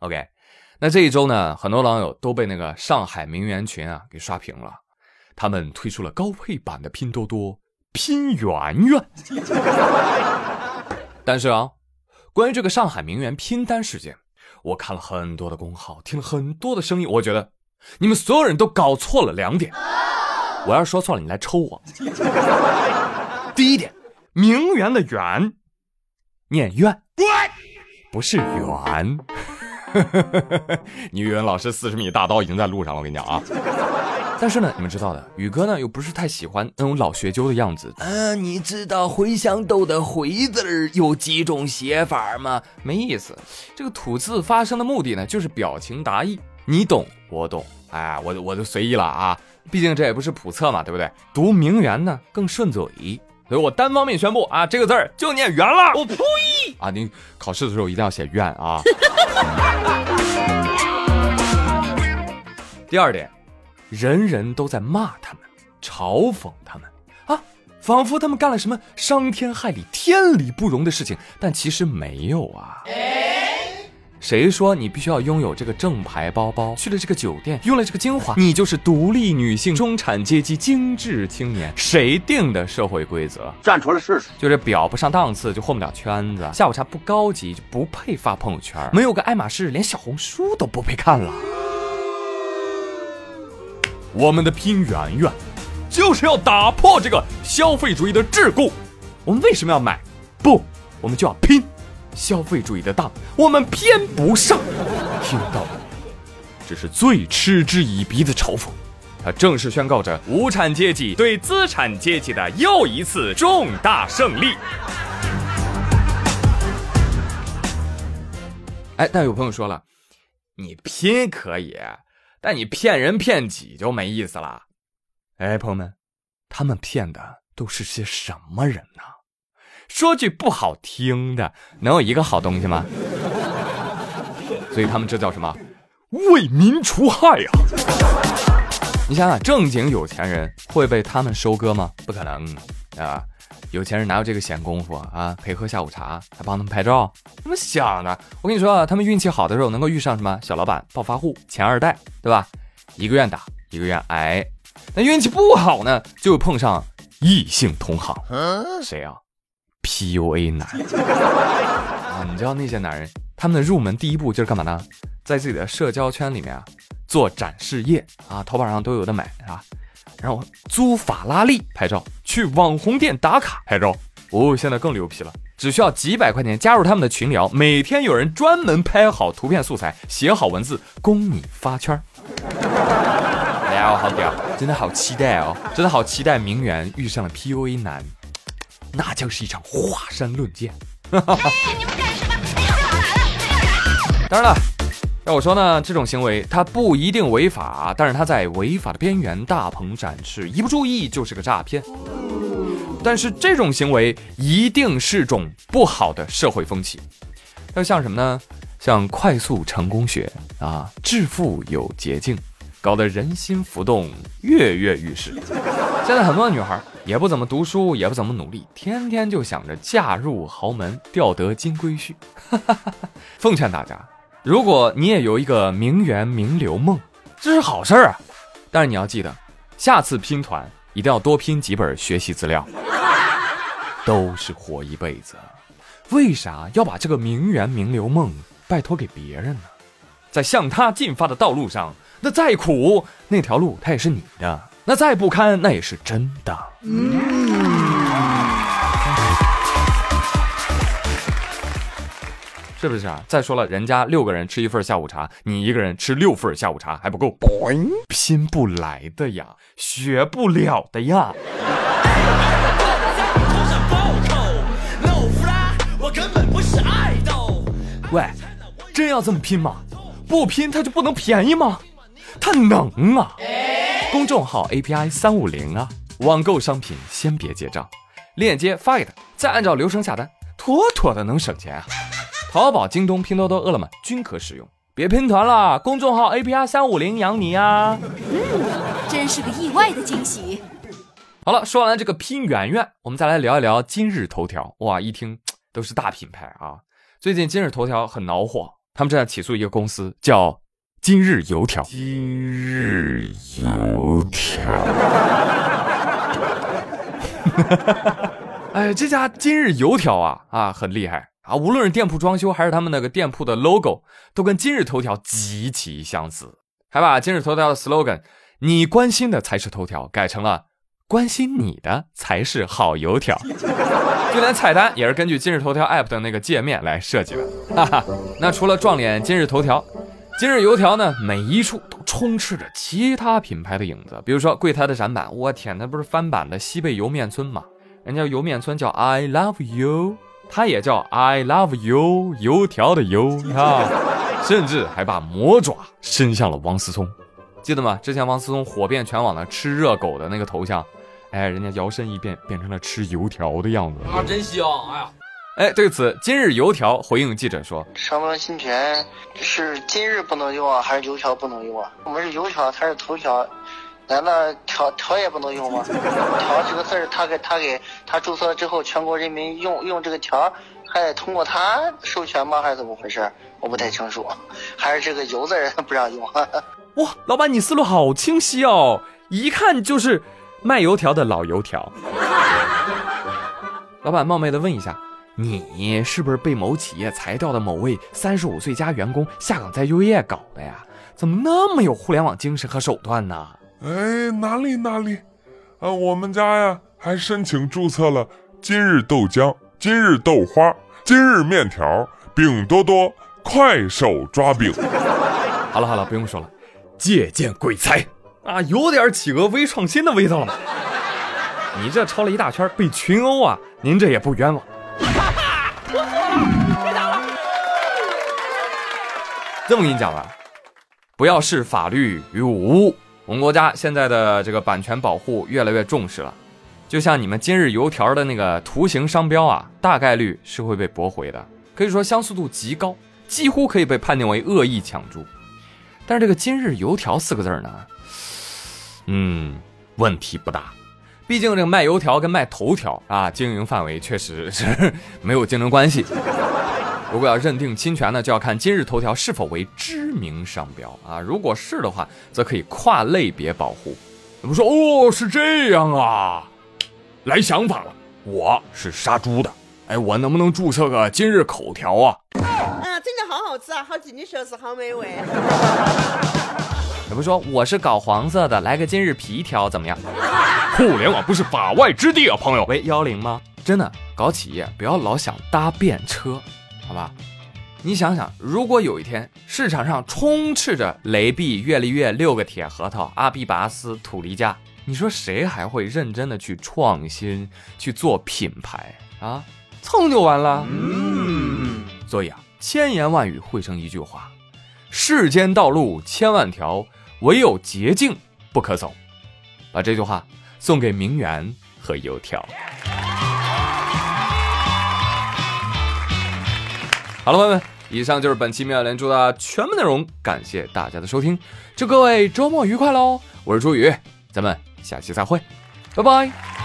OK，那这一周呢，很多网友都被那个上海名媛群啊给刷屏了，他们推出了高配版的拼多多拼圆圆。但是啊，关于这个上海名媛拼单事件，我看了很多的公号，听了很多的声音，我觉得你们所有人都搞错了两点。我要是说错了，你来抽我。第一点，名媛的媛念怨，不是圆。你语文老师四十米大刀已经在路上了，我跟你讲啊。但是呢，你们知道的，宇哥呢又不是太喜欢那种老学究的样子。嗯，你知道茴香豆的“茴”字有几种写法吗？没意思。这个吐字发声的目的呢，就是表情达意，你懂我懂。哎，我我就随意了啊。毕竟这也不是普测嘛，对不对？读名媛呢更顺嘴，所以我单方面宣布啊，这个字儿就念圆了。我呸！啊，你考试的时候一定要写愿啊。第二点，人人都在骂他们，嘲讽他们啊，仿佛他们干了什么伤天害理、天理不容的事情，但其实没有啊。谁说你必须要拥有这个正牌包包？去了这个酒店，用了这个精华，你就是独立女性、中产阶级、精致青年？谁定的社会规则？站出来试试！就这表不上档次就混不了圈子，下午茶不高级就不配发朋友圈，没有个爱马仕连小红书都不配看了。我们的拼圆圆，就是要打破这个消费主义的桎梏。我们为什么要买？不，我们就要拼。消费主义的当，我们偏不上。听到了，这是最嗤之以鼻的嘲讽。他正式宣告着无产阶级对资产阶级的又一次重大胜利。哎，但有朋友说了，你拼可以，但你骗人骗己就没意思了。哎，朋友们，他们骗的都是些什么人呢？说句不好听的，能有一个好东西吗？所以他们这叫什么？为民除害呀！你想想，正经有钱人会被他们收割吗？不可能啊！有钱人哪有这个闲工夫啊？陪喝下午茶，还帮他们拍照，怎么想的？我跟你说啊，他们运气好的时候能够遇上什么小老板、暴发户、钱二代，对吧？一个愿打，一个愿挨。那运气不好呢，就碰上异性同行，谁啊？PUA 男啊，你知道那些男人，他们的入门第一步就是干嘛呢？在自己的社交圈里面啊，做展示页啊，淘宝上都有的买啊，然后租法拉利拍照，去网红店打卡拍照。哦，现在更牛皮了，只需要几百块钱加入他们的群聊，每天有人专门拍好图片素材，写好文字供你发圈。哎呀，我好屌，真的好期待哦，真的好期待名媛遇上了 PUA 男。那将是一场华山论剑。哎，你们干什么？当然了，要我说呢，这种行为它不一定违法，但是它在违法的边缘大鹏展翅，一不注意就是个诈骗。但是这种行为一定是种不好的社会风气。要像什么呢？像快速成功学啊，致富有捷径。搞得人心浮动，跃跃欲试。现在很多女孩也不怎么读书，也不怎么努力，天天就想着嫁入豪门，钓得金龟婿。奉劝大家，如果你也有一个名媛名流梦，这是好事儿啊。但是你要记得，下次拼团一定要多拼几本学习资料。都是活一辈子，为啥要把这个名媛名流梦拜托给别人呢？在向他进发的道路上。那再苦，那条路它也是你的；那再不堪，那也是真的。是不是啊？再说了，人家六个人吃一份下午茶，你一个人吃六份下午茶还不够，拼不来的呀，学不了的呀。喂，真要这么拼吗？不拼他就不能便宜吗？他能啊！公众号 API 三五零啊，网购商品先别结账，链接发给他，再按照流程下单，妥妥的能省钱啊！淘宝、京东、拼多多、饿了么均可使用，别拼团了，公众号 API 三五零养你啊！嗯，真是个意外的惊喜。好了，说完了这个拼圆圆，我们再来聊一聊今日头条。哇，一听都是大品牌啊！最近今日头条很恼火。他们正在起诉一个公司，叫今日油条。今日油条，哎，这家今日油条啊啊很厉害啊！无论是店铺装修，还是他们那个店铺的 logo，都跟今日头条极其相似。还把今日头条的 slogan“ 你关心的才是头条”改成了“关心你的才是好油条”。就连菜单也是根据今日头条 app 的那个界面来设计的。哈哈，那除了撞脸今日头条，今日油条呢，每一处都充斥着其他品牌的影子。比如说柜台的展板，我天，那不是翻版的西贝莜面村吗？人家莜面村叫 I love you，它也叫 I love you，油条的油啊。甚至还把魔爪伸向了王思聪，记得吗？之前王思聪火遍全网的吃热狗的那个头像，哎，人家摇身一变变成了吃油条的样子啊，真香！哎呀，哎，对此，今日油条回应记者说：“上班侵权是今日不能用啊，还是油条不能用啊？我们是油条，他是头条，难道条条也不能用吗？条这个字儿，他给他给他注册了之后，全国人民用用这个条，还得通过他授权吗？还是怎么回事？”我不太清楚，还是这个油字 不让用。哇，老板，你思路好清晰哦，一看就是卖油条的老油条。老板，冒昧的问一下，你是不是被某企业裁掉的某位三十五岁加员工下岗再就业搞的呀？怎么那么有互联网精神和手段呢？哎，哪里哪里，啊，我们家呀还申请注册了今日豆浆、今日豆花、今日面条、饼多多。快手抓饼，好了好了，不用说了，借鉴鬼才啊，有点企鹅微创新的味道了。你这抄了一大圈，被群殴啊，您这也不冤枉。这么跟你讲吧，不要视法律于无。我们国家现在的这个版权保护越来越重视了，就像你们今日油条的那个图形商标啊，大概率是会被驳回的，可以说相似度极高。几乎可以被判定为恶意抢注，但是这个“今日油条”四个字呢，嗯，问题不大。毕竟这个卖油条跟卖头条啊，经营范围确实是 没有竞争关系。如果要认定侵权呢，就要看今日头条是否为知名商标啊。如果是的话，则可以跨类别保护。怎么说？哦，是这样啊，来想法了。我是杀猪的，哎，我能不能注册个今日口条啊？啊，真的好好吃啊，好听你说是好美味。也不说我是搞黄色的，来个今日皮条怎么样？互联网不是法外之地啊，朋友。喂，幺零吗？真的，搞企业不要老想搭便车，好吧？你想想，如果有一天市场上充斥着雷碧、月丽月、六个铁核桃、阿比拔斯、土梨佳，你说谁还会认真的去创新去做品牌啊？蹭就完了。嗯，所以啊。千言万语汇成一句话：世间道路千万条，唯有捷径不可走。把这句话送给名媛和油条。好了，朋友们，以上就是本期妙连珠的全部内容，感谢大家的收听，祝各位周末愉快喽！我是朱宇，咱们下期再会，拜拜。